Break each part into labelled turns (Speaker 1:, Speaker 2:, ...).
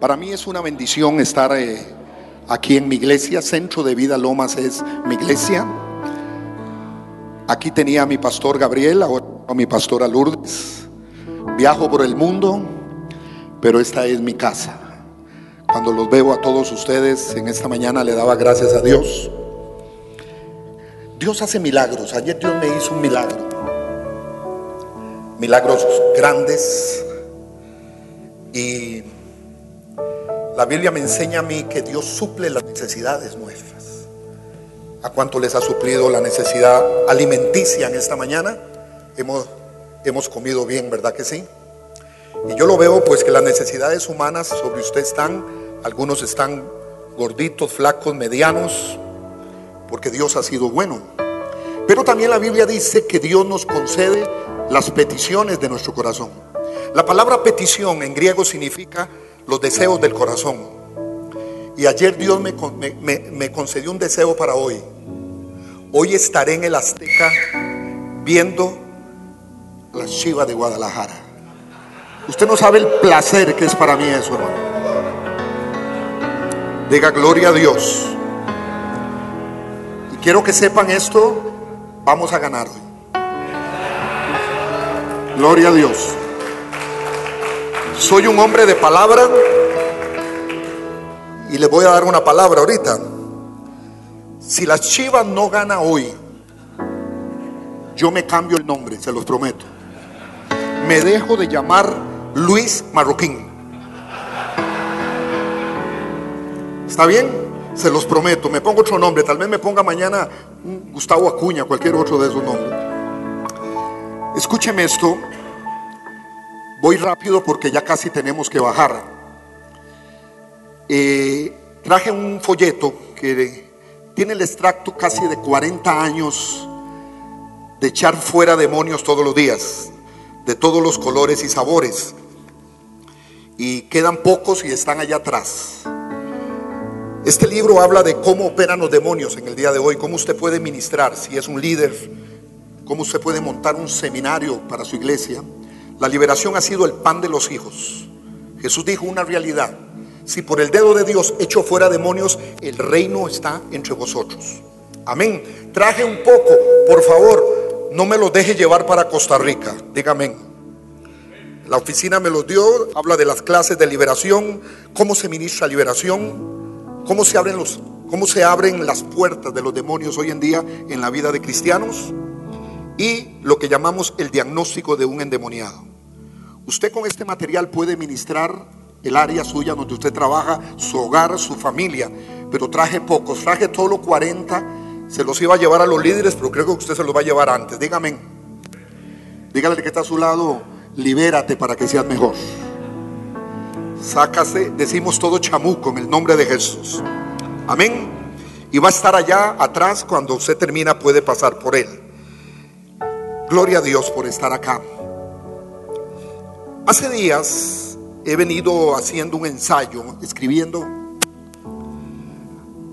Speaker 1: Para mí es una bendición estar eh, aquí en mi iglesia. Centro de Vida Lomas es mi iglesia. Aquí tenía a mi pastor Gabriel, ahora a mi pastora Lourdes. Viajo por el mundo, pero esta es mi casa. Cuando los veo a todos ustedes en esta mañana le daba gracias a Dios. Dios hace milagros. Ayer Dios me hizo un milagro. Milagros grandes. Y la Biblia me enseña a mí que Dios suple las necesidades nuestras. ¿A cuánto les ha suplido la necesidad alimenticia en esta mañana? Hemos, hemos comido bien, ¿verdad que sí? Y yo lo veo pues que las necesidades humanas sobre usted están, algunos están gorditos, flacos, medianos, porque Dios ha sido bueno. Pero también la Biblia dice que Dios nos concede las peticiones de nuestro corazón. La palabra petición en griego significa los deseos del corazón. Y ayer Dios me, me, concedió un deseo para hoy. Hoy estaré en el Azteca viendo las chivas de Guadalajara. Usted no sabe el placer que es para mí eso, hermano. Diga gloria a Dios. Y quiero que sepan esto, vamos a ganar Gloria a Dios. Soy un hombre de palabra y le voy a dar una palabra ahorita. Si las Chivas no gana hoy, yo me cambio el nombre, se los prometo. Me dejo de llamar Luis Marroquín. ¿Está bien? Se los prometo. Me pongo otro nombre. Tal vez me ponga mañana Gustavo Acuña, cualquier otro de esos nombres. Escúcheme esto. Voy rápido porque ya casi tenemos que bajar. Eh, traje un folleto que tiene el extracto casi de 40 años de echar fuera demonios todos los días, de todos los colores y sabores. Y quedan pocos y están allá atrás. Este libro habla de cómo operan los demonios en el día de hoy, cómo usted puede ministrar, si es un líder, cómo usted puede montar un seminario para su iglesia la liberación ha sido el pan de los hijos. Jesús dijo una realidad. Si por el dedo de Dios echo fuera demonios, el reino está entre vosotros. Amén. Traje un poco, por favor, no me lo deje llevar para Costa Rica. Dígame. La oficina me los dio, habla de las clases de liberación, cómo se ministra liberación, cómo se abren los cómo se abren las puertas de los demonios hoy en día en la vida de cristianos y lo que llamamos el diagnóstico de un endemoniado. Usted con este material puede ministrar el área suya donde usted trabaja, su hogar, su familia, pero traje pocos, traje todos los 40, se los iba a llevar a los líderes, pero creo que usted se los va a llevar antes. Dígame, dígale que está a su lado, libérate para que seas mejor. Sácase, decimos todo chamuco en el nombre de Jesús. Amén. Y va a estar allá atrás cuando usted termina, puede pasar por él. Gloria a Dios por estar acá. Hace días he venido haciendo un ensayo, escribiendo.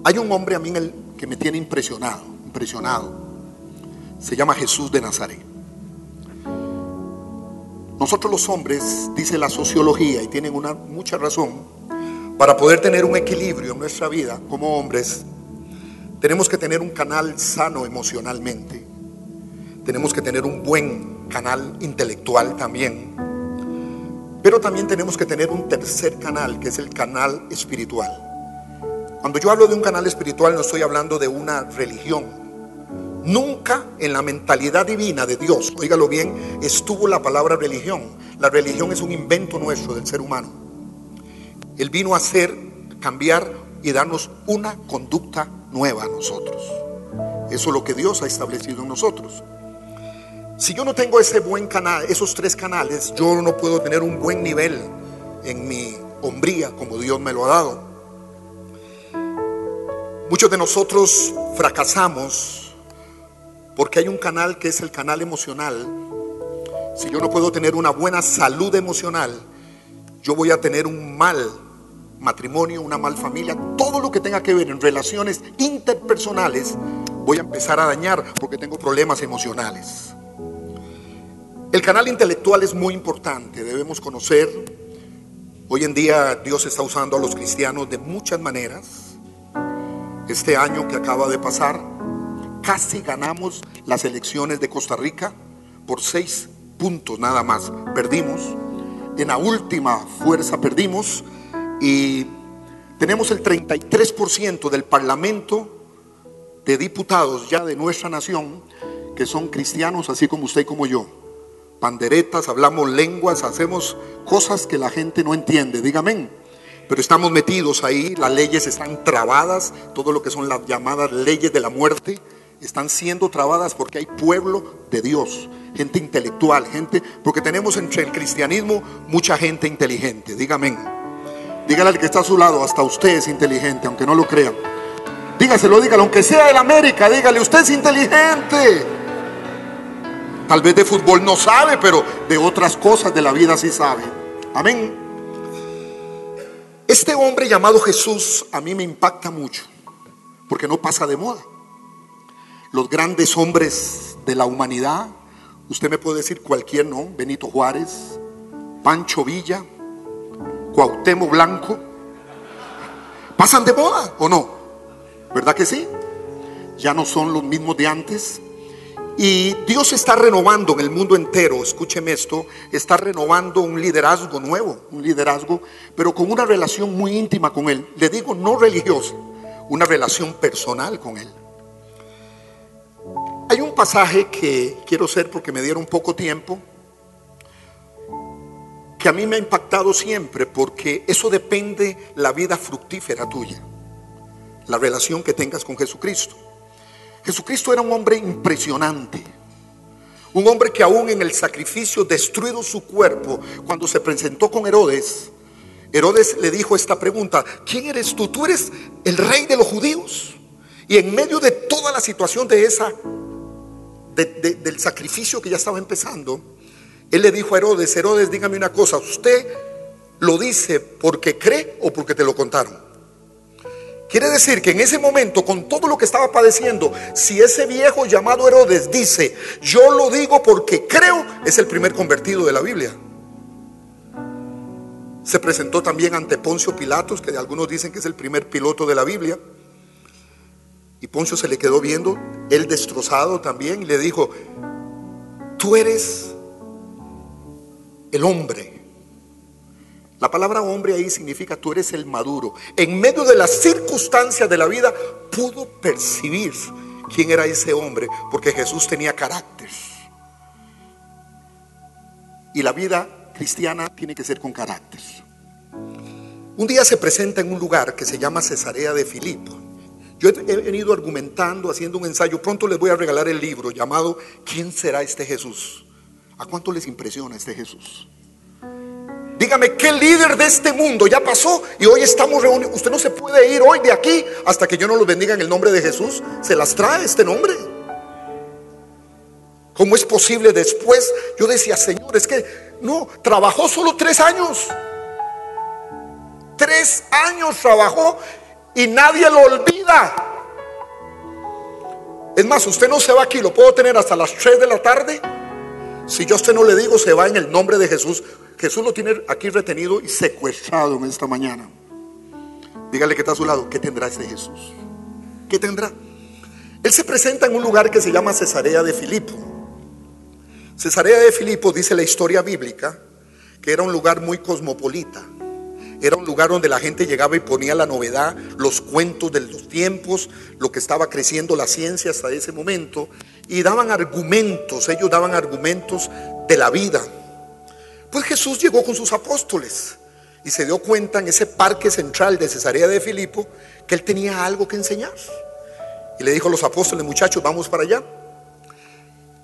Speaker 1: Hay un hombre a mí que me tiene impresionado, impresionado. Se llama Jesús de Nazaret. Nosotros los hombres, dice la sociología, y tienen una mucha razón, para poder tener un equilibrio en nuestra vida como hombres, tenemos que tener un canal sano emocionalmente tenemos que tener un buen canal intelectual también. Pero también tenemos que tener un tercer canal, que es el canal espiritual. Cuando yo hablo de un canal espiritual no estoy hablando de una religión. Nunca en la mentalidad divina de Dios, oígalo bien, estuvo la palabra religión. La religión es un invento nuestro del ser humano. Él vino a hacer, cambiar y darnos una conducta nueva a nosotros. Eso es lo que Dios ha establecido en nosotros. Si yo no tengo ese buen canal, esos tres canales, yo no puedo tener un buen nivel en mi hombría como Dios me lo ha dado. Muchos de nosotros fracasamos porque hay un canal que es el canal emocional. Si yo no puedo tener una buena salud emocional, yo voy a tener un mal matrimonio, una mal familia, todo lo que tenga que ver en relaciones interpersonales, voy a empezar a dañar porque tengo problemas emocionales. El canal intelectual es muy importante, debemos conocer. Hoy en día Dios está usando a los cristianos de muchas maneras. Este año que acaba de pasar, casi ganamos las elecciones de Costa Rica por seis puntos nada más. Perdimos. En la última fuerza perdimos y tenemos el 33% del Parlamento de diputados ya de nuestra nación que son cristianos así como usted y como yo. Panderetas, hablamos lenguas, hacemos cosas que la gente no entiende. Dígame. Pero estamos metidos ahí, las leyes están trabadas, todo lo que son las llamadas leyes de la muerte están siendo trabadas porque hay pueblo de Dios, gente intelectual, gente, porque tenemos entre el cristianismo mucha gente inteligente. Dígame. Dígale al que está a su lado, hasta usted es inteligente, aunque no lo crean. Dígaselo, dígalo, aunque sea de América, dígale, usted es inteligente. Tal vez de fútbol no sabe, pero de otras cosas de la vida sí sabe. Amén. Este hombre llamado Jesús a mí me impacta mucho, porque no pasa de moda. Los grandes hombres de la humanidad, usted me puede decir cualquier, ¿no? Benito Juárez, Pancho Villa, Cuauhtémoc Blanco, ¿pasan de moda o no? ¿Verdad que sí? Ya no son los mismos de antes. Y Dios está renovando en el mundo entero, escúcheme esto, está renovando un liderazgo nuevo, un liderazgo, pero con una relación muy íntima con Él. Le digo no religiosa, una relación personal con Él. Hay un pasaje que quiero hacer porque me dieron poco tiempo, que a mí me ha impactado siempre porque eso depende la vida fructífera tuya, la relación que tengas con Jesucristo. Jesucristo era un hombre impresionante. Un hombre que aún en el sacrificio destruido su cuerpo, cuando se presentó con Herodes, Herodes le dijo esta pregunta, ¿quién eres tú? ¿Tú eres el rey de los judíos? Y en medio de toda la situación de esa, del sacrificio que ya estaba empezando, él le dijo a Herodes, Herodes, dígame una cosa, ¿usted lo dice porque cree o porque te lo contaron? Quiere decir que en ese momento, con todo lo que estaba padeciendo, si ese viejo llamado Herodes dice, yo lo digo porque creo, es el primer convertido de la Biblia. Se presentó también ante Poncio Pilatos, que algunos dicen que es el primer piloto de la Biblia. Y Poncio se le quedó viendo, él destrozado también, y le dijo, tú eres el hombre la palabra hombre ahí significa tú eres el maduro. En medio de las circunstancias de la vida pudo percibir quién era ese hombre, porque Jesús tenía carácter. Y la vida cristiana tiene que ser con carácter. Un día se presenta en un lugar que se llama Cesarea de Filipo. Yo he venido argumentando, haciendo un ensayo. Pronto les voy a regalar el libro llamado ¿Quién será este Jesús? ¿A cuánto les impresiona este Jesús? Dígame, ¿qué líder de este mundo ya pasó y hoy estamos reunidos? Usted no se puede ir hoy de aquí hasta que yo no los bendiga en el nombre de Jesús. Se las trae este nombre. ¿Cómo es posible después? Yo decía, Señor, es que no, trabajó solo tres años. Tres años trabajó y nadie lo olvida. Es más, usted no se va aquí, lo puedo tener hasta las tres de la tarde. Si yo a usted no le digo, se va en el nombre de Jesús. Jesús lo tiene aquí retenido y secuestrado en esta mañana. Dígale que está a su lado. ¿Qué tendrá este Jesús? ¿Qué tendrá? Él se presenta en un lugar que se llama Cesarea de Filipo. Cesarea de Filipo dice la historia bíblica que era un lugar muy cosmopolita. Era un lugar donde la gente llegaba y ponía la novedad, los cuentos de los tiempos, lo que estaba creciendo la ciencia hasta ese momento. Y daban argumentos, ellos daban argumentos de la vida. Pues Jesús llegó con sus apóstoles y se dio cuenta en ese parque central de Cesarea de Filipo que él tenía algo que enseñar. Y le dijo a los apóstoles, muchachos, vamos para allá.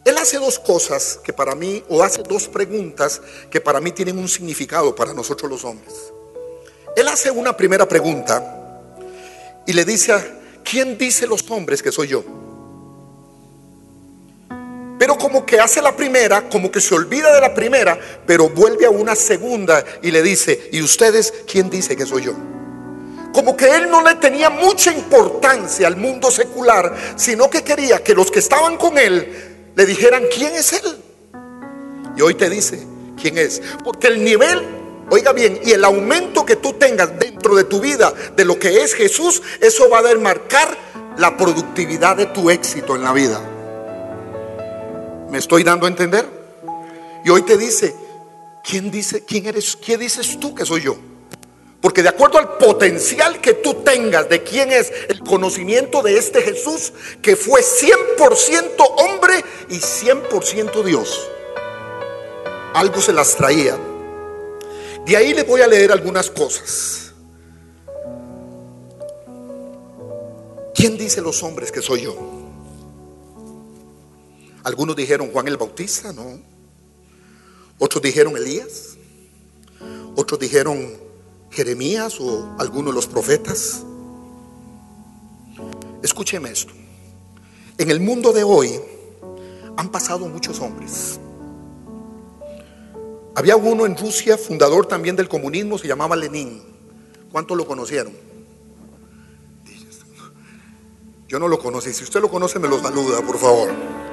Speaker 1: Él hace dos cosas que para mí, o hace dos preguntas que para mí tienen un significado para nosotros los hombres. Él hace una primera pregunta y le dice, ¿quién dice los hombres que soy yo? Pero como que hace la primera, como que se olvida de la primera, pero vuelve a una segunda y le dice, ¿y ustedes quién dice que soy yo? Como que él no le tenía mucha importancia al mundo secular, sino que quería que los que estaban con él le dijeran, ¿quién es él? Y hoy te dice, ¿quién es? Porque el nivel Oiga bien, y el aumento que tú tengas dentro de tu vida de lo que es Jesús, eso va a marcar la productividad de tu éxito en la vida. ¿Me estoy dando a entender? Y hoy te dice, ¿quién dice, quién eres, quién dices tú que soy yo? Porque de acuerdo al potencial que tú tengas de quién es el conocimiento de este Jesús, que fue 100% hombre y 100% Dios, algo se las traía. De ahí le voy a leer algunas cosas. ¿Quién dice los hombres que soy yo? Algunos dijeron Juan el Bautista, no. Otros dijeron Elías. Otros dijeron Jeremías o algunos de los profetas. Escúcheme esto. En el mundo de hoy han pasado muchos hombres. Había uno en Rusia, fundador también del comunismo, se llamaba Lenin. ¿Cuántos lo conocieron? Yo no lo conocí. Si usted lo conoce, me lo saluda, por favor.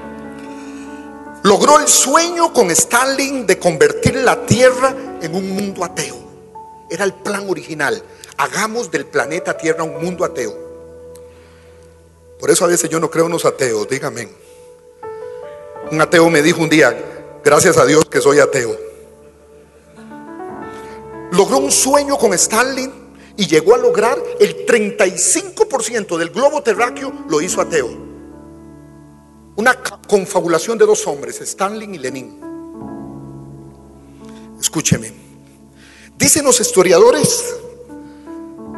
Speaker 1: Logró el sueño con Stalin de convertir la Tierra en un mundo ateo. Era el plan original. Hagamos del planeta Tierra un mundo ateo. Por eso a veces yo no creo en los ateos, dígame. Un ateo me dijo un día, gracias a Dios que soy ateo. Logró un sueño con Stalin y llegó a lograr el 35% del globo terráqueo, lo hizo ateo. Una confabulación de dos hombres, Stalin y Lenin. Escúcheme. Dicen los historiadores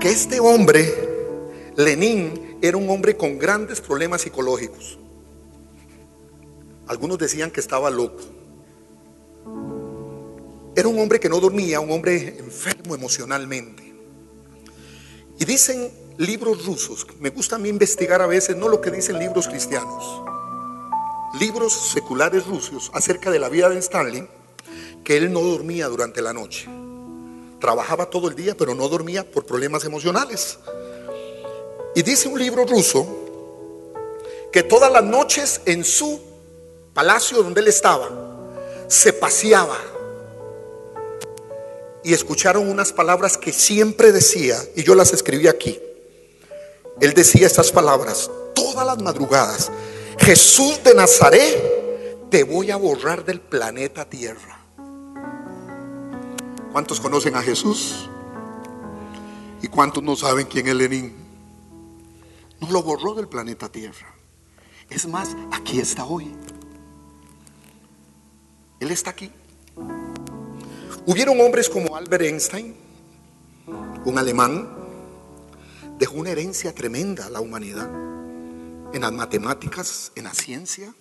Speaker 1: que este hombre, Lenin, era un hombre con grandes problemas psicológicos. Algunos decían que estaba loco. Era un hombre que no dormía, un hombre enfermo emocionalmente. Y dicen libros rusos, me gusta a mí investigar a veces, no lo que dicen libros cristianos, libros seculares rusos acerca de la vida de Stalin, que él no dormía durante la noche. Trabajaba todo el día, pero no dormía por problemas emocionales. Y dice un libro ruso que todas las noches en su palacio donde él estaba, se paseaba y escucharon unas palabras que siempre decía, y yo las escribí aquí. Él decía estas palabras todas las madrugadas. Jesús de Nazaret, te voy a borrar del planeta Tierra. ¿Cuántos conocen a Jesús? ¿Y cuántos no saben quién es Lenin? No lo borró del planeta Tierra. Es más, aquí está hoy. Él está aquí. Hubieron hombres como Albert Einstein, un alemán, dejó una herencia tremenda a la humanidad en las matemáticas, en la ciencia.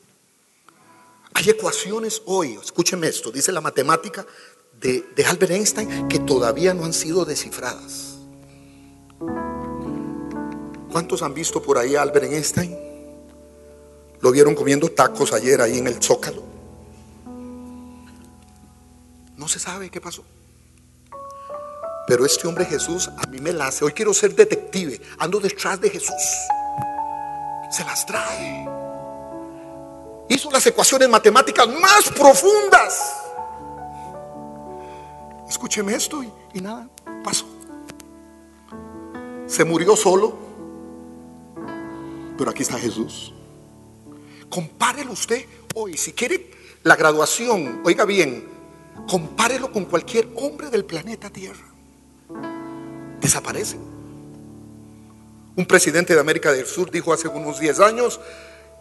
Speaker 1: Hay ecuaciones hoy, escúcheme esto, dice la matemática de, Albert Einstein que todavía no han sido descifradas. ¿Cuántos han visto por ahí a Albert Einstein? Lo vieron comiendo tacos ayer ahí en el Zócalo. No se sabe qué pasó. Pero este hombre Jesús a mí me la hace. Hoy quiero ser detective. Ando detrás de Jesús. Se las trae. Hizo las ecuaciones matemáticas más profundas. Escúcheme esto y, nada, pasó. Se murió solo, pero aquí está Jesús. Compárelo usted hoy, si quiere la graduación, oiga bien, compárelo con cualquier hombre del planeta Tierra. Desaparece. Un presidente de América del Sur dijo hace unos 10 años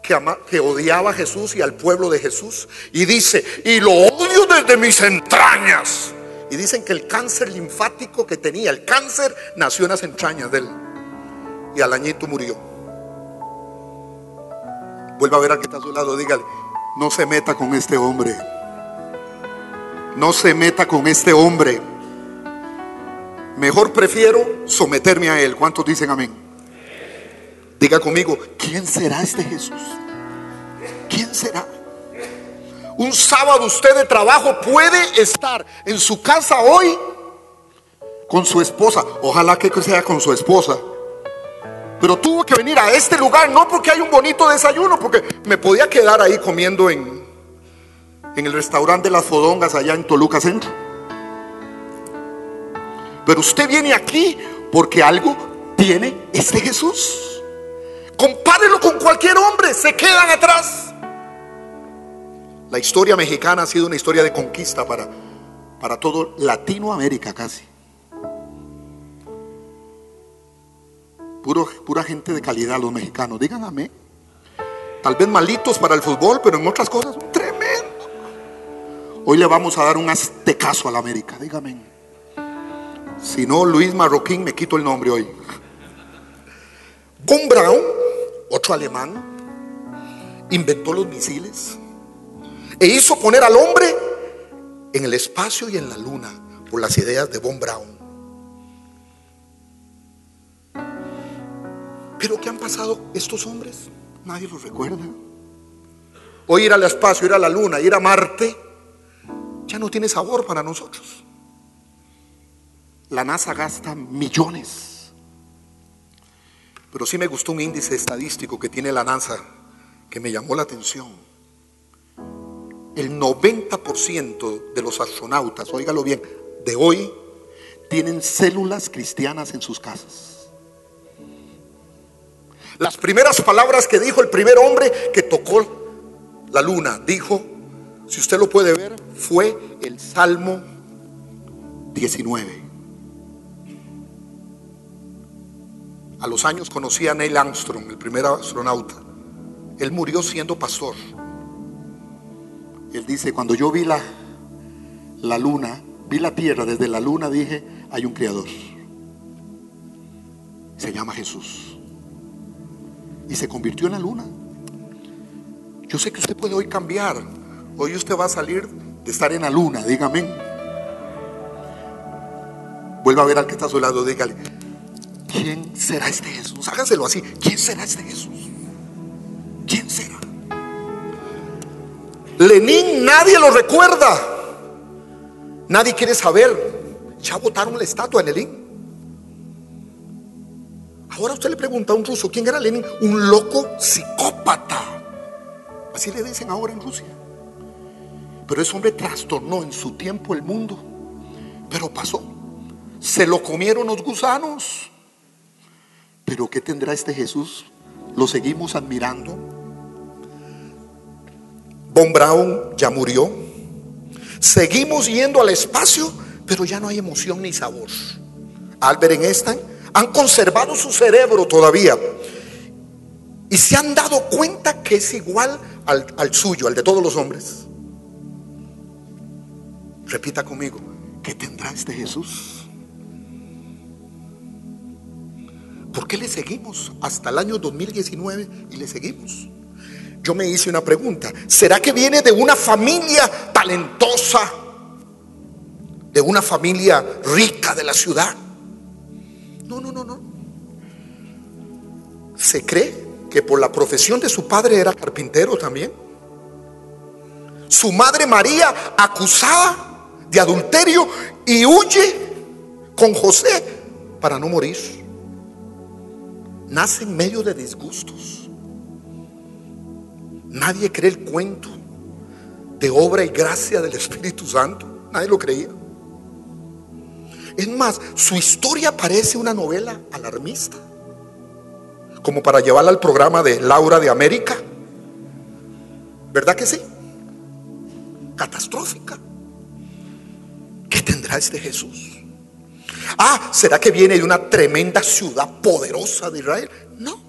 Speaker 1: que, odiaba a Jesús y al pueblo de Jesús. Y dice, y lo odio desde mis entrañas. Y dicen que el cáncer linfático que tenía, el cáncer nació en las entrañas de él. Y al añito murió. Vuelva a ver al que está a su lado, dígale, no se meta con este hombre. No se meta con este hombre. Mejor prefiero someterme a él. ¿Cuántos dicen amén? Diga conmigo, ¿quién será este Jesús? ¿Quién será? Un sábado usted de trabajo puede estar en su casa hoy con su esposa. Ojalá que sea con su esposa. Pero tuvo que venir a este lugar no porque hay un bonito desayuno, porque me podía quedar ahí comiendo en, en el restaurante Las Fodongas allá en Toluca Centro. Pero usted viene aquí porque algo tiene este Jesús. Compárelo con cualquier hombre, se quedan atrás. La historia mexicana ha sido una historia de conquista para, para todo Latinoamérica casi. Puro, pura gente de calidad los mexicanos, díganme. Tal vez malitos para el fútbol, pero en otras cosas, tremendo. Hoy le vamos a dar un aztecaso a la América, dígame. Si no, Luis Marroquín, me quito el nombre hoy. Von Braun, otro alemán, inventó los misiles e hizo poner al hombre en el espacio y en la luna por las ideas de Von Braun. Pero ¿qué han pasado estos hombres? Nadie los recuerda. Hoy ir al espacio, ir a la luna, ir a Marte, ya no tiene sabor para nosotros. La NASA gasta millones. Pero sí me gustó un índice estadístico que tiene la NASA que me llamó la atención. El 90% de los astronautas, óigalo bien, de hoy tienen células cristianas en sus casas. Las primeras palabras que dijo el primer hombre que tocó la luna, dijo, si usted lo puede ver, fue el Salmo 19. A los años conocí a Neil Armstrong, el primer astronauta. Él murió siendo pastor. Él dice, cuando yo vi la, la luna, vi la tierra, desde la luna dije, hay un creador. Se llama Jesús. Y se convirtió en la luna. Yo sé que usted puede hoy cambiar. Hoy usted va a salir de estar en la luna, dígame. Vuelva a ver al que está a su lado, dígale, ¿quién será este Jesús? Hágaselo así, ¿quién será este Jesús? ¿Quién será? Lenín nadie lo recuerda. Nadie quiere saber. Ya botaron la estatua de Lenin. Ahora usted le pregunta a un ruso, ¿quién era Lenin? Un loco psicópata. Así le dicen ahora en Rusia. Pero ese hombre trastornó en su tiempo el mundo. Pero pasó. Se lo comieron los gusanos. Pero ¿qué tendrá este Jesús? Lo seguimos admirando. Von Braun ya murió. Seguimos yendo al espacio, pero ya no hay emoción ni sabor. Albert Einstein han conservado su cerebro todavía y se han dado cuenta que es igual al, al suyo, al de todos los hombres. Repita conmigo, ¿qué tendrá este Jesús? ¿Por qué le seguimos hasta el año 2019 y le seguimos? Yo me hice una pregunta, ¿será que viene de una familia talentosa? ¿De una familia rica de la ciudad? No, no, no, no. Se cree que por la profesión de su padre era carpintero también. Su madre María acusada de adulterio y huye con José para no morir. Nace en medio de disgustos. Nadie cree el cuento de obra y gracia del Espíritu Santo. Nadie lo creía. Es más, su historia parece una novela alarmista, como para llevarla al programa de Laura de América. ¿Verdad que sí? Catastrófica. ¿Qué tendrá este Jesús? Ah, ¿será que viene de una tremenda ciudad poderosa de Israel? No,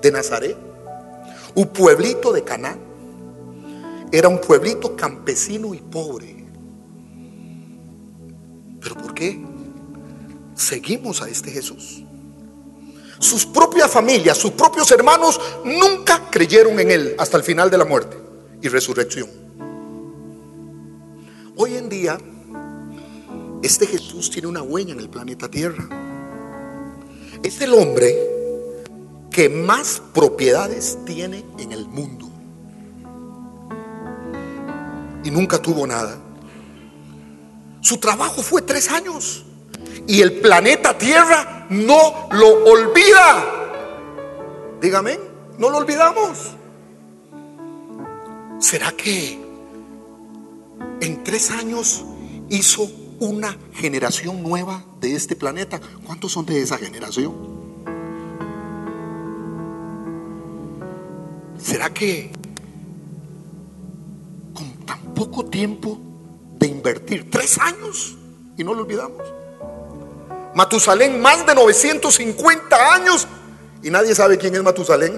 Speaker 1: de Nazaret, un pueblito de Canaán. Era un pueblito campesino y pobre. ¿Pero por qué seguimos a este Jesús? Sus propias familias, sus propios hermanos nunca creyeron en Él hasta el final de la muerte y resurrección. Hoy en día, este Jesús tiene una huella en el planeta Tierra. Es el hombre que más propiedades tiene en el mundo. Y nunca tuvo nada. Su trabajo fue tres años. Y el planeta Tierra no lo olvida. Dígame, no lo olvidamos. ¿Será que en tres años hizo una generación nueva de este planeta. ¿Cuántos son de esa generación? ¿Será que con tan poco tiempo de invertir, tres años, y no lo olvidamos? Matusalén, más de 950 años, y nadie sabe quién es Matusalén.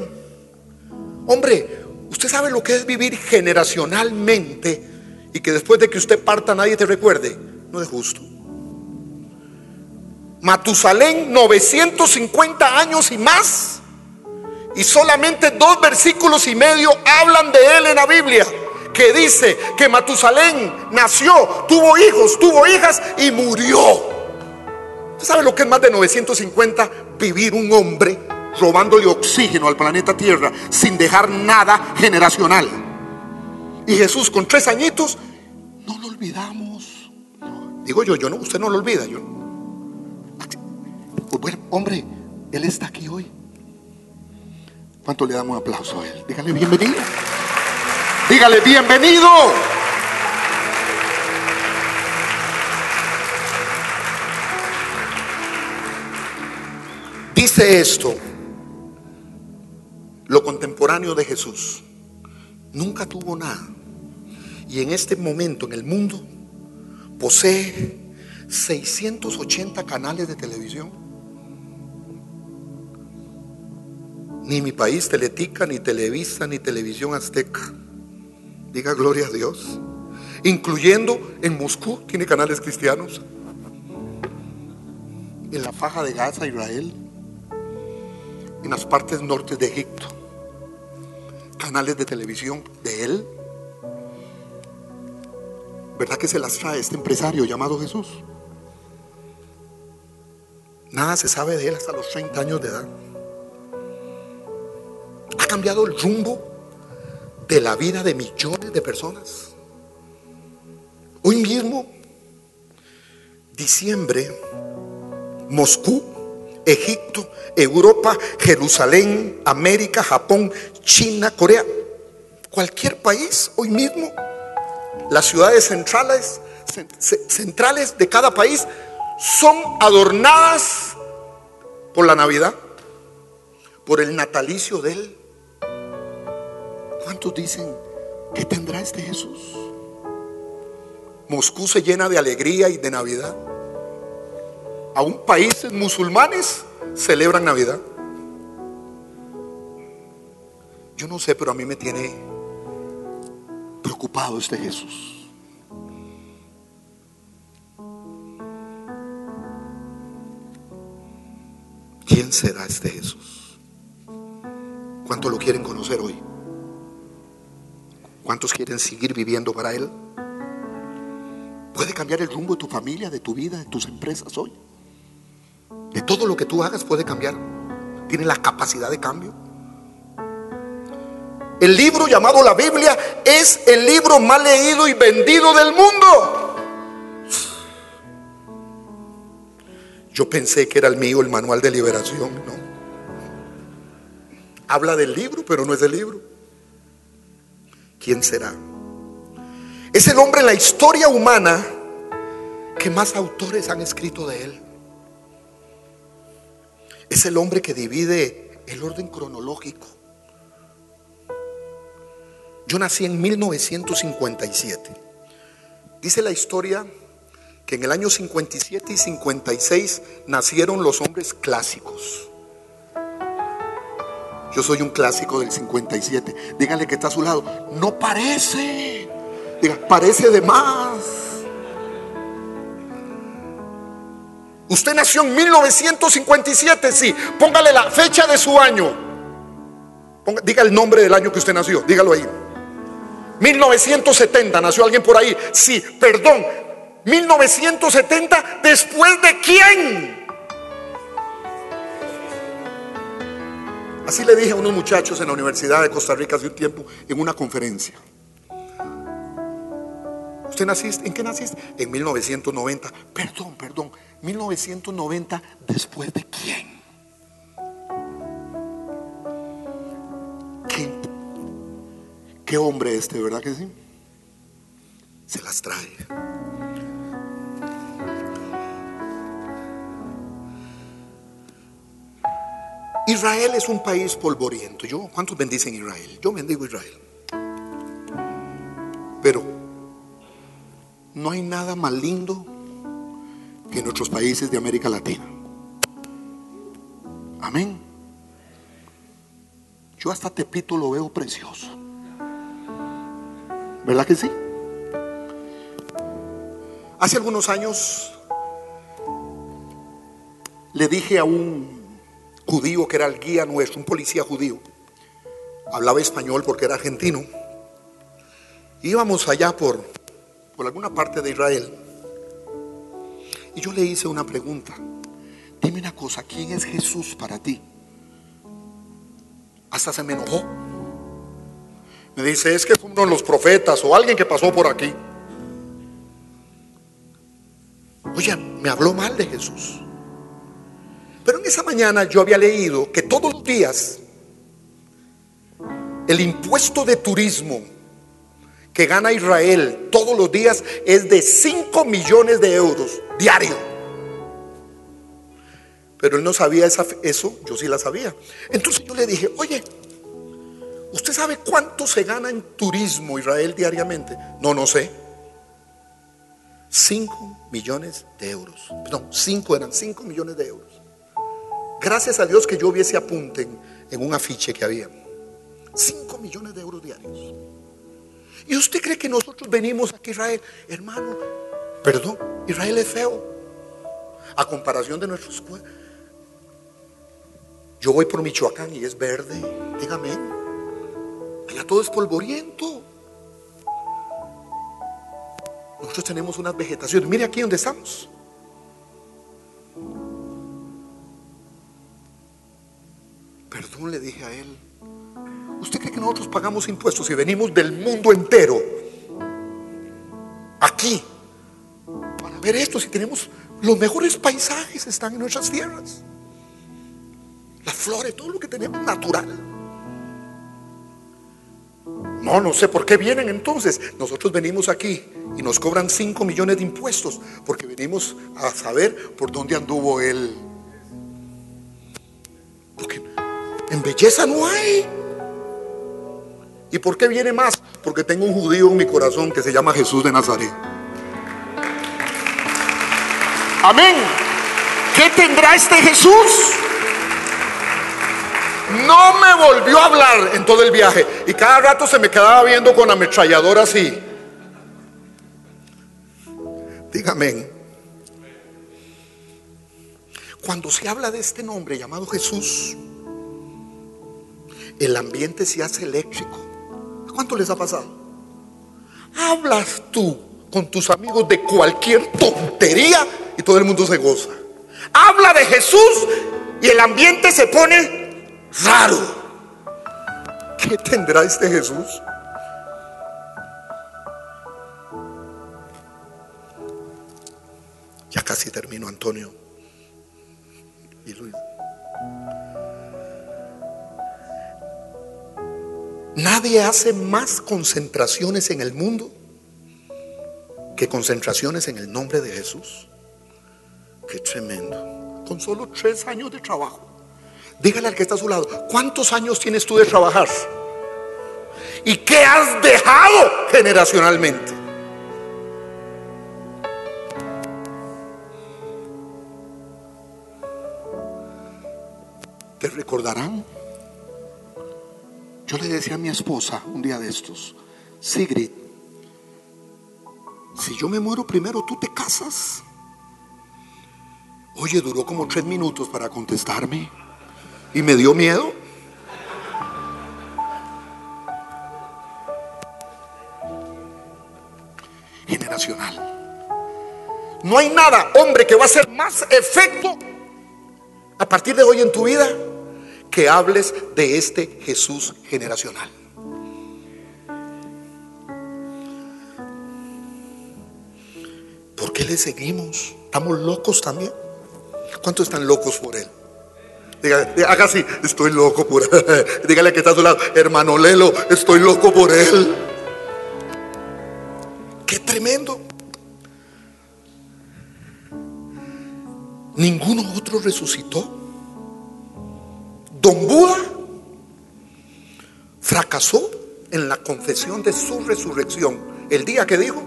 Speaker 1: Hombre, usted sabe lo que es vivir generacionalmente y que después de que usted parta nadie te recuerde. No es justo. Matusalén, 950 años y más. Y solamente dos versículos y medio hablan de él en la Biblia. Que dice que Matusalén nació, tuvo hijos, tuvo hijas y murió. ¿Usted sabe lo que es más de 950? Vivir un hombre robándole oxígeno al planeta Tierra sin dejar nada generacional. Y Jesús con tres añitos, no lo olvidamos. Digo yo, yo no, usted no lo olvida. Yo, bueno, hombre, Él está aquí hoy. ¿Cuánto le damos un aplauso a Él? Dígale bienvenido. Dígale bienvenido. Dice esto, lo contemporáneo de Jesús. Nunca tuvo nada y en este momento en el mundo posee 680 canales de televisión. Ni mi país Teletica, ni Televisa, ni Televisión Azteca. Diga gloria a Dios. Incluyendo en Moscú, tiene canales cristianos. En la faja de Gaza, Israel. En las partes norte de Egipto. Canales de televisión de él ¿Verdad que se las trae este empresario llamado Jesús? Nada se sabe de él hasta los 30 años de edad. Ha cambiado el rumbo de la vida de millones de personas. Hoy mismo, diciembre, Moscú, Egipto, Europa, Jerusalén, América, Japón, China, Corea, cualquier país hoy mismo las ciudades centrales, centrales de cada país son adornadas por la Navidad, por el natalicio de Él. ¿Cuántos dicen que tendrá este Jesús? Moscú se llena de alegría y de Navidad. Aún países musulmanes celebran Navidad. Yo no sé, pero a mí me tiene preocupado este Jesús. ¿Quién será este Jesús? ¿Cuántos lo quieren conocer hoy? ¿Cuántos quieren seguir viviendo para Él? Puede cambiar el rumbo de tu familia, de tu vida, de tus empresas hoy. De todo lo que tú hagas puede cambiar. Tiene la capacidad de cambio. El libro llamado la Biblia es el libro más leído y vendido del mundo. Yo pensé que era el mío el manual de liberación, ¿no? Habla del libro, pero no es del libro. ¿Quién será? Es el hombre en la historia humana que más autores han escrito de él. Es el hombre que divide el orden cronológico. Yo nací en 1957. Dice la historia que en el año 57 y 56 nacieron los hombres clásicos. Yo soy un clásico del 57. Díganle que está a su lado. No parece. Diga, parece de más. Usted nació en 1957, sí. Póngale la fecha de su año. diga el nombre del año que usted nació. Dígalo ahí. 1970, nació alguien por ahí. Sí, perdón. 1970, ¿después de quién? Así le dije a unos muchachos en la Universidad de Costa Rica hace un tiempo en una conferencia. ¿Usted naciste? ¿En qué naciste? En 1990. Perdón, perdón. 1990, ¿después de quién? ¿Quién Qué hombre este, ¿verdad que sí? Se las trae. Israel es un país polvoriento. Yo, ¿cuántos bendicen Israel? Yo bendigo Israel. Pero no hay nada más lindo que en nuestros países de América Latina. Amén. Yo hasta Tepito lo veo precioso. ¿Verdad que sí? Hace algunos años le dije a un judío que era el guía nuestro, un policía judío, hablaba español porque era argentino, íbamos allá por, por alguna parte de Israel y yo le hice una pregunta, dime una cosa, ¿quién es Jesús para ti? Hasta se me enojó. Me dice, es que es uno de los profetas o alguien que pasó por aquí. Oye, me habló mal de Jesús. Pero en esa mañana yo había leído que todos los días el impuesto de turismo que gana Israel todos los días es de 5 millones de euros diario. Pero él no sabía eso, yo sí la sabía. Entonces yo le dije, oye, ¿usted sabe cuánto se gana en turismo Israel diariamente? No, no sé. 5 millones de euros. No, 5 eran 5 millones de euros. Gracias a Dios que yo vi ese apunte en, un afiche que había. 5 millones de euros diarios. ¿Y usted cree que nosotros venimos aquí a Israel? Hermano, perdón, Israel es feo. A comparación de nuestros Yo voy por Michoacán y es verde. Dígame. Allá todo es polvoriento. Nosotros tenemos unas vegetaciones. Mire aquí donde estamos. Perdón, le dije a él. ¿Usted cree que nosotros pagamos impuestos y venimos del mundo entero aquí para ver esto? Si tenemos los mejores paisajes están en nuestras tierras. Las flores, todo lo que tenemos natural. No, no sé por qué vienen entonces. Nosotros venimos aquí y nos cobran 5 millones de impuestos porque venimos a saber por dónde anduvo él. Porque en belleza no hay. ¿Y por qué viene más? Porque tengo un judío en mi corazón que se llama Jesús de Nazaret. Amén. ¿Qué tendrá este Jesús? No me volvió a hablar en todo el viaje. Y cada rato se me quedaba viendo con ametralladora así. Dígame. Cuando se habla de este nombre llamado Jesús, el ambiente se hace eléctrico. ¿Cuánto les ha pasado? Hablas tú con tus amigos de cualquier tontería y todo el mundo se goza. Habla de Jesús y el ambiente se pone raro. ¿Qué tendrá este Jesús? Ya casi termino, Antonio y Luis. Nadie hace más concentraciones en el mundo que concentraciones en el nombre de Jesús. Qué tremendo. Con solo tres años de trabajo. Dígale al que está a su lado, ¿cuántos años tienes tú de trabajar? ¿Y qué has dejado generacionalmente? ¿Te recordarán? Yo le decía a mi esposa un día de estos, Sigrid, si yo me muero primero, tú te casas. Oye, duró como tres minutos para contestarme y me dio miedo. Generacional. No hay nada, hombre, que va a hacer más efecto a partir de hoy en tu vida que hables de este Jesús generacional. ¿Por qué le seguimos? ¿Estamos locos también? ¿Cuántos están locos por él? Dígale, haga así, estoy loco por él. Dígale que está a su lado, hermano Lelo, estoy loco por él. Qué tremendo. Ninguno otro resucitó. Don Buda fracasó en la confesión de su resurrección el día que dijo,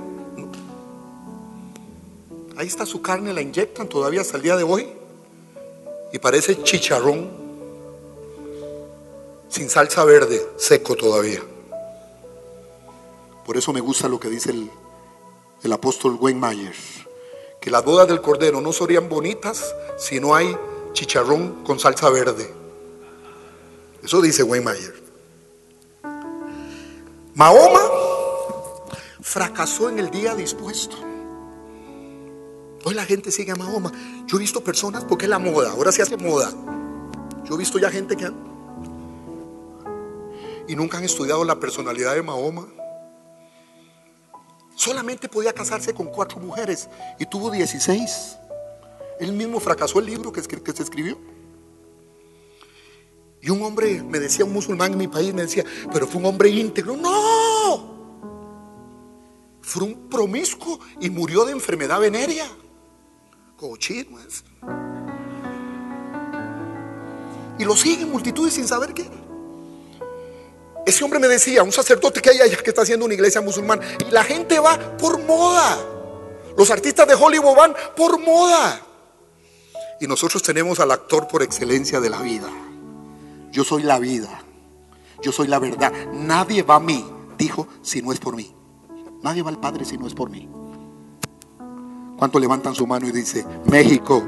Speaker 1: ahí está su carne, la inyectan todavía hasta el día de hoy y parece chicharrón sin salsa verde, seco todavía. Por eso me gusta lo que dice el, el apóstol Wayne Myers, que las bodas del Cordero no serían bonitas si no hay chicharrón con salsa verde. Eso dice Wayne Myers. Mahoma fracasó en el día dispuesto. Hoy la gente sigue a Mahoma. Yo he visto personas, porque es la moda, ahora se hace moda. Yo he visto ya gente que y nunca han estudiado la personalidad de Mahoma. Solamente podía casarse con cuatro mujeres y tuvo 16. Él mismo fracasó el libro que, que se escribió. Y un hombre, me decía un musulmán en mi país, me decía, pero fue un hombre íntegro. No, fue un promiscuo y murió de enfermedad venérea. Cochino es. Y lo siguen multitudes sin saber qué. Ese hombre me decía, un sacerdote que hay allá que está haciendo una iglesia musulmana, y la gente va por moda. Los artistas de Hollywood van por moda. Y nosotros tenemos al actor por excelencia de la vida. Yo soy la vida. Yo soy la verdad. Nadie va a mí, dijo, si no es por mí. Nadie va al Padre si no es por mí. ¿Cuánto levantan su mano y dice, México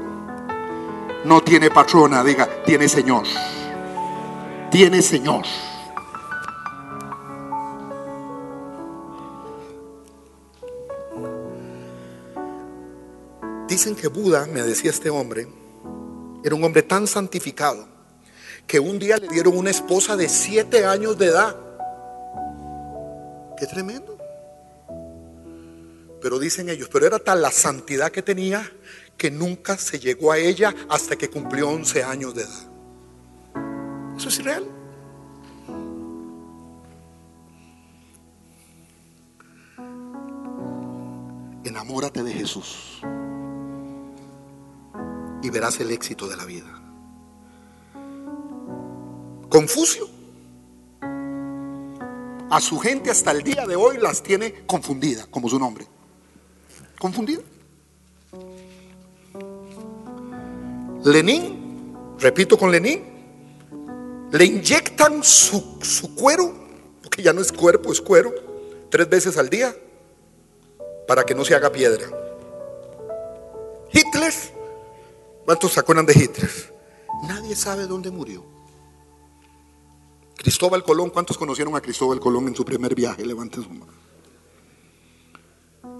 Speaker 1: no tiene patrona? Diga, tiene Señor. Tiene Señor. Dicen que Buda, me decía este hombre, era un hombre tan santificado que un día le dieron una esposa de siete años de edad. Qué tremendo. Pero dicen ellos, pero era tal la santidad que tenía que nunca se llegó a ella hasta que cumplió 11 años de edad. Eso es irreal. Enamórate de Jesús y verás el éxito de la vida. Confucio. A su gente hasta el día de hoy las tiene confundida, como su nombre. Confundida. Lenín, repito con Lenín, le inyectan su, su cuero, porque ya no es cuerpo, es cuero, tres veces al día, para que no se haga piedra. Hitler ¿Cuántos se acuerdan de Hitler? Nadie sabe dónde murió. Cristóbal Colón, ¿cuántos conocieron a Cristóbal Colón en su primer viaje? Levanten su mano.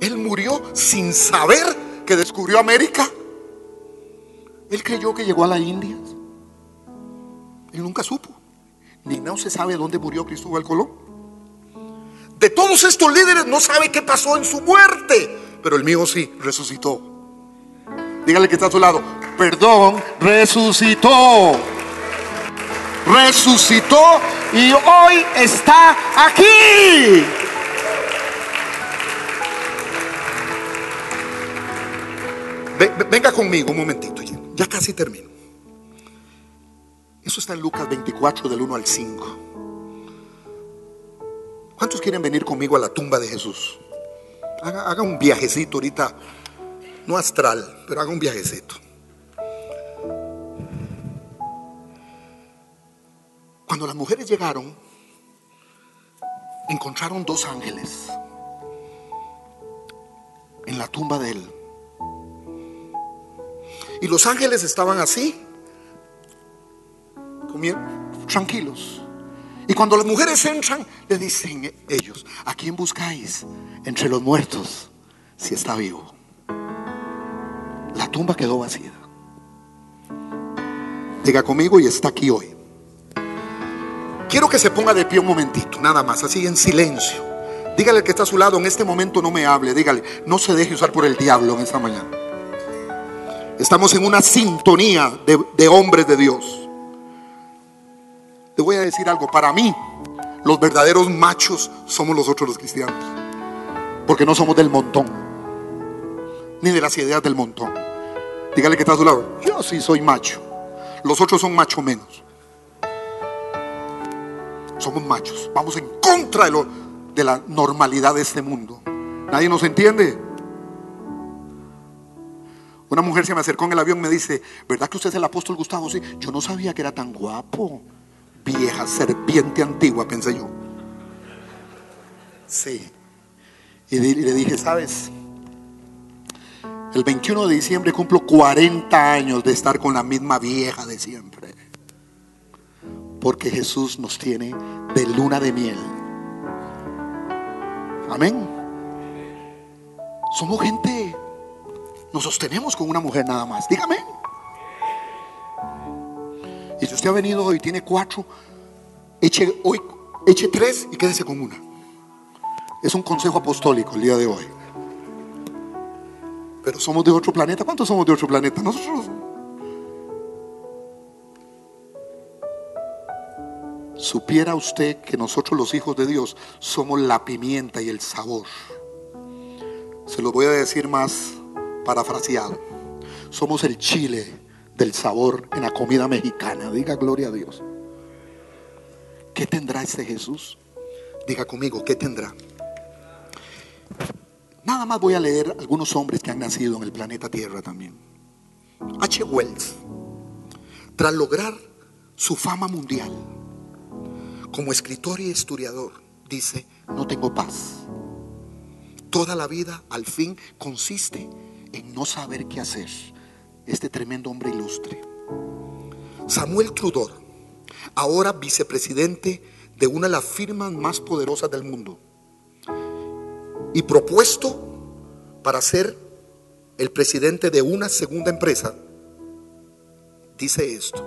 Speaker 1: Él murió sin saber que descubrió América. Él creyó que llegó a la India. Él nunca supo. Ni no se sabe dónde murió Cristóbal Colón. De todos estos líderes no sabe qué pasó en su muerte. Pero el mío sí, resucitó. Dígale que está a su lado perdón, resucitó. Resucitó y hoy está aquí. Venga conmigo un momentito, ya casi termino. Eso está en Lucas 24 del 1 al 5. ¿Cuántos quieren venir conmigo a la tumba de Jesús? Haga, haga un viajecito ahorita, no astral, pero haga un viajecito. Cuando las mujeres llegaron, encontraron dos ángeles en la tumba de él. Y los ángeles estaban así, tranquilos. Y cuando las mujeres entran, le dicen ellos, ¿a quién buscáis entre los muertos si está vivo? La tumba quedó vacía. Diga conmigo y está aquí hoy. Quiero que se ponga de pie un momentito, nada más, así en silencio. Dígale al que está a su lado, en este momento no me hable, dígale, no se deje usar por el diablo en esta mañana. Estamos en una sintonía de, hombres de Dios. Te voy a decir algo, para mí los verdaderos machos somos los otros los cristianos. Porque no somos del montón, ni de las ideas del montón. Dígale que está a su lado, yo sí soy macho. Los otros son macho menos. Somos machos. Vamos en contra de, lo, de la normalidad de este mundo. ¿Nadie nos entiende? Una mujer se me acercó en el avión y me dice, ¿verdad que usted es el apóstol Gustavo? Sí, yo no sabía que era tan guapo. Vieja serpiente antigua, pensé yo. Sí. Y le dije, ¿sabes? El 21 de diciembre cumplo 40 años de estar con la misma vieja de siempre. Porque Jesús nos tiene de luna de miel. Amén. Somos gente nos sostenemos con una mujer nada más. Dígame. Y si usted ha venido hoy tiene cuatro, eche hoy, eche tres y quédese con una. Es un consejo apostólico el día de hoy. Pero somos de otro planeta. ¿Cuántos somos de otro planeta? Nosotros. Supiera usted que nosotros los hijos de Dios somos la pimienta y el sabor. Se lo voy a decir más parafraseado. Somos el chile del sabor en la comida mexicana. Diga gloria a Dios. ¿Qué tendrá este Jesús? Diga conmigo, ¿qué tendrá? Nada más voy a leer algunos hombres que han nacido en el planeta Tierra también. H. Wells, tras lograr su fama mundial como escritor y historiador, dice, no tengo paz. Toda la vida al fin consiste en no saber qué hacer. Este tremendo hombre ilustre. Samuel Trudor, ahora vicepresidente de una de las firmas más poderosas del mundo y propuesto para ser el presidente de una segunda empresa, dice esto.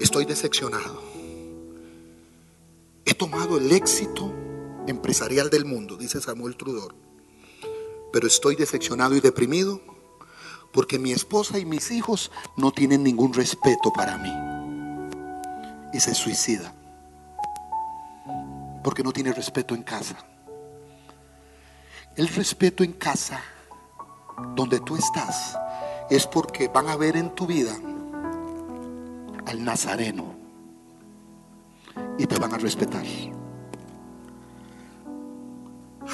Speaker 1: Estoy decepcionado. He tomado el éxito empresarial del mundo, dice Samuel Trudor pero estoy decepcionado y deprimido porque mi esposa y mis hijos no tienen ningún respeto para mí. Y se suicida porque no tiene respeto en casa. El respeto en casa, donde tú estás, es porque van a ver en tu vida al nazareno y te van a respetar.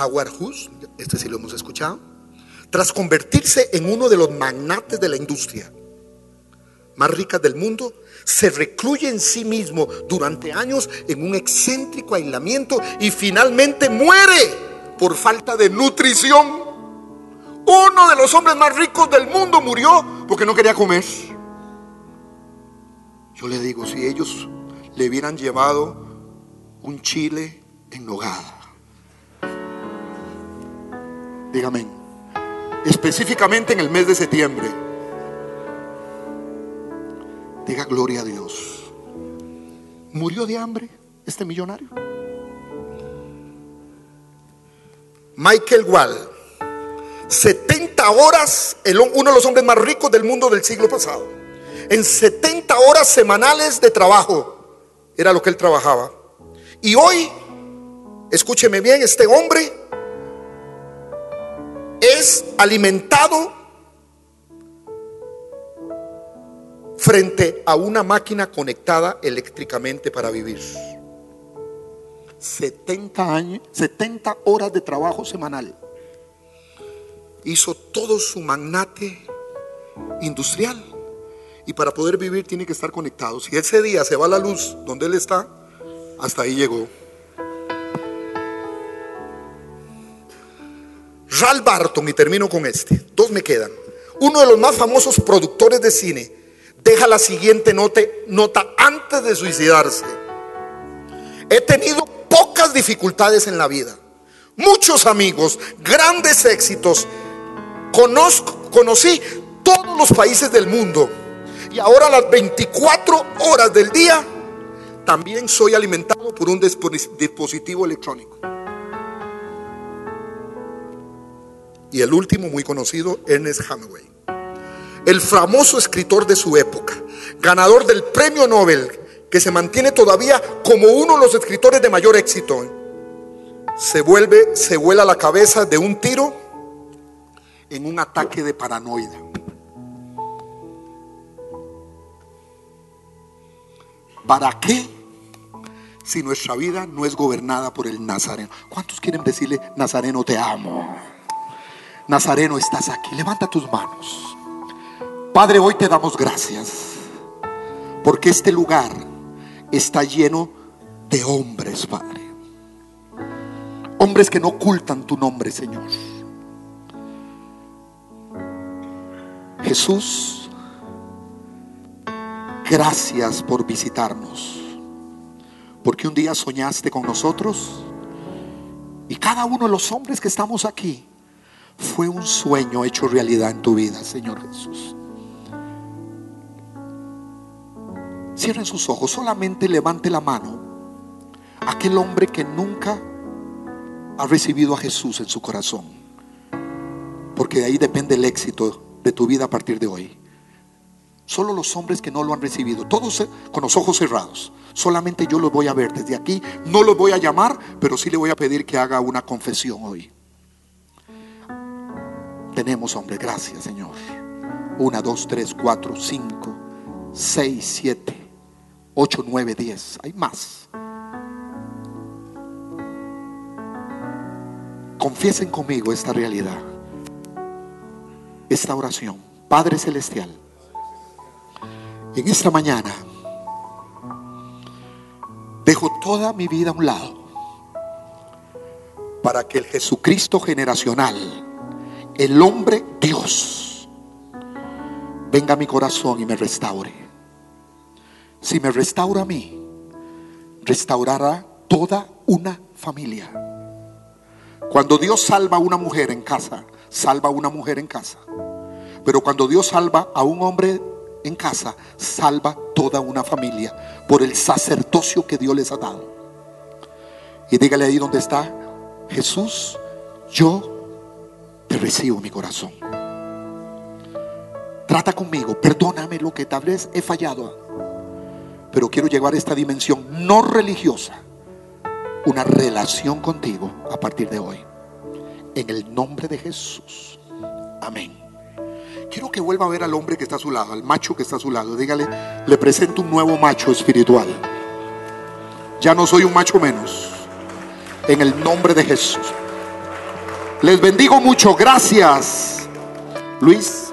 Speaker 1: Howard este sí lo hemos escuchado, tras convertirse en uno de los magnates de la industria más ricas del mundo, se recluye en sí mismo durante años en un excéntrico aislamiento y finalmente muere por falta de nutrición. Uno de los hombres más ricos del mundo murió porque no quería comer. Yo le digo, si ellos le hubieran llevado un chile en nogada, Dígame. Específicamente en el mes de septiembre. Diga gloria a Dios. ¿Murió de hambre este millonario? Michael Wall, 70 horas, uno de los hombres más ricos del mundo del siglo pasado. En 70 horas semanales de trabajo era lo que él trabajaba. Y hoy, escúcheme bien, este hombre es alimentado frente a una máquina conectada eléctricamente para vivir. 70 años, 70 horas de trabajo semanal. Hizo todo su magnate industrial. Y para poder vivir tiene que estar conectado. Si ese día se va la luz donde él está, hasta ahí llegó. Ralph Barton, y termino con este, dos me quedan. Uno de los más famosos productores de cine deja la siguiente nota, nota antes de suicidarse. He tenido pocas dificultades en la vida, muchos amigos, grandes éxitos. Conozco, conocí todos los países del mundo y ahora las 24 horas del día también soy alimentado por un dispositivo electrónico. Y el último muy conocido, Ernest Hemingway. El famoso escritor de su época, ganador del premio Nobel, que se mantiene todavía como uno de los escritores de mayor éxito, se vuelve, se vuela la cabeza de un tiro en un ataque de paranoia. ¿Para qué? Si nuestra vida no es gobernada por el Nazareno. ¿Cuántos quieren decirle, Nazareno, te amo? Nazareno, estás aquí. Levanta tus manos. Padre, hoy te damos gracias. Porque este lugar está lleno de hombres, Padre. Hombres que no ocultan tu nombre, Señor. Jesús, gracias por visitarnos. Porque un día soñaste con nosotros y cada uno de los hombres que estamos aquí fue un sueño hecho realidad en tu vida, Señor Jesús. Cierren sus ojos, solamente levante la mano aquel hombre que nunca ha recibido a Jesús en su corazón. Porque de ahí depende el éxito de tu vida a partir de hoy. Solo los hombres que no lo han recibido, todos con los ojos cerrados. Solamente yo los voy a ver desde aquí. No los voy a llamar, pero sí le voy a pedir que haga una confesión hoy. Tenemos, hombre, gracias, Señor. Una, dos, tres, cuatro, cinco, seis, siete, ocho, nueve, diez. Hay más. Confiesen conmigo esta realidad, esta oración. Padre Celestial, en esta mañana dejo toda mi vida a un lado para que el Jesucristo generacional, el hombre Dios, venga a mi corazón y me restaure. Si me restaura a mí, restaurará toda una familia. Cuando Dios salva a una mujer en casa, salva a una mujer en casa. Pero cuando Dios salva a un hombre en casa, salva toda una familia por el sacerdocio que Dios les ha dado. Y dígale ahí donde está, Jesús, yo recibo mi corazón. Trata conmigo, perdóname lo que tal vez he fallado, pero quiero llevar esta dimensión no religiosa una relación contigo a partir de hoy. En el nombre de Jesús. Amén. Quiero que vuelva a ver al hombre que está a su lado, al macho que está a su lado. Dígale, le presento un nuevo macho espiritual. Ya no soy un macho menos. En el nombre de Jesús. Les bendigo mucho. Gracias. Luis.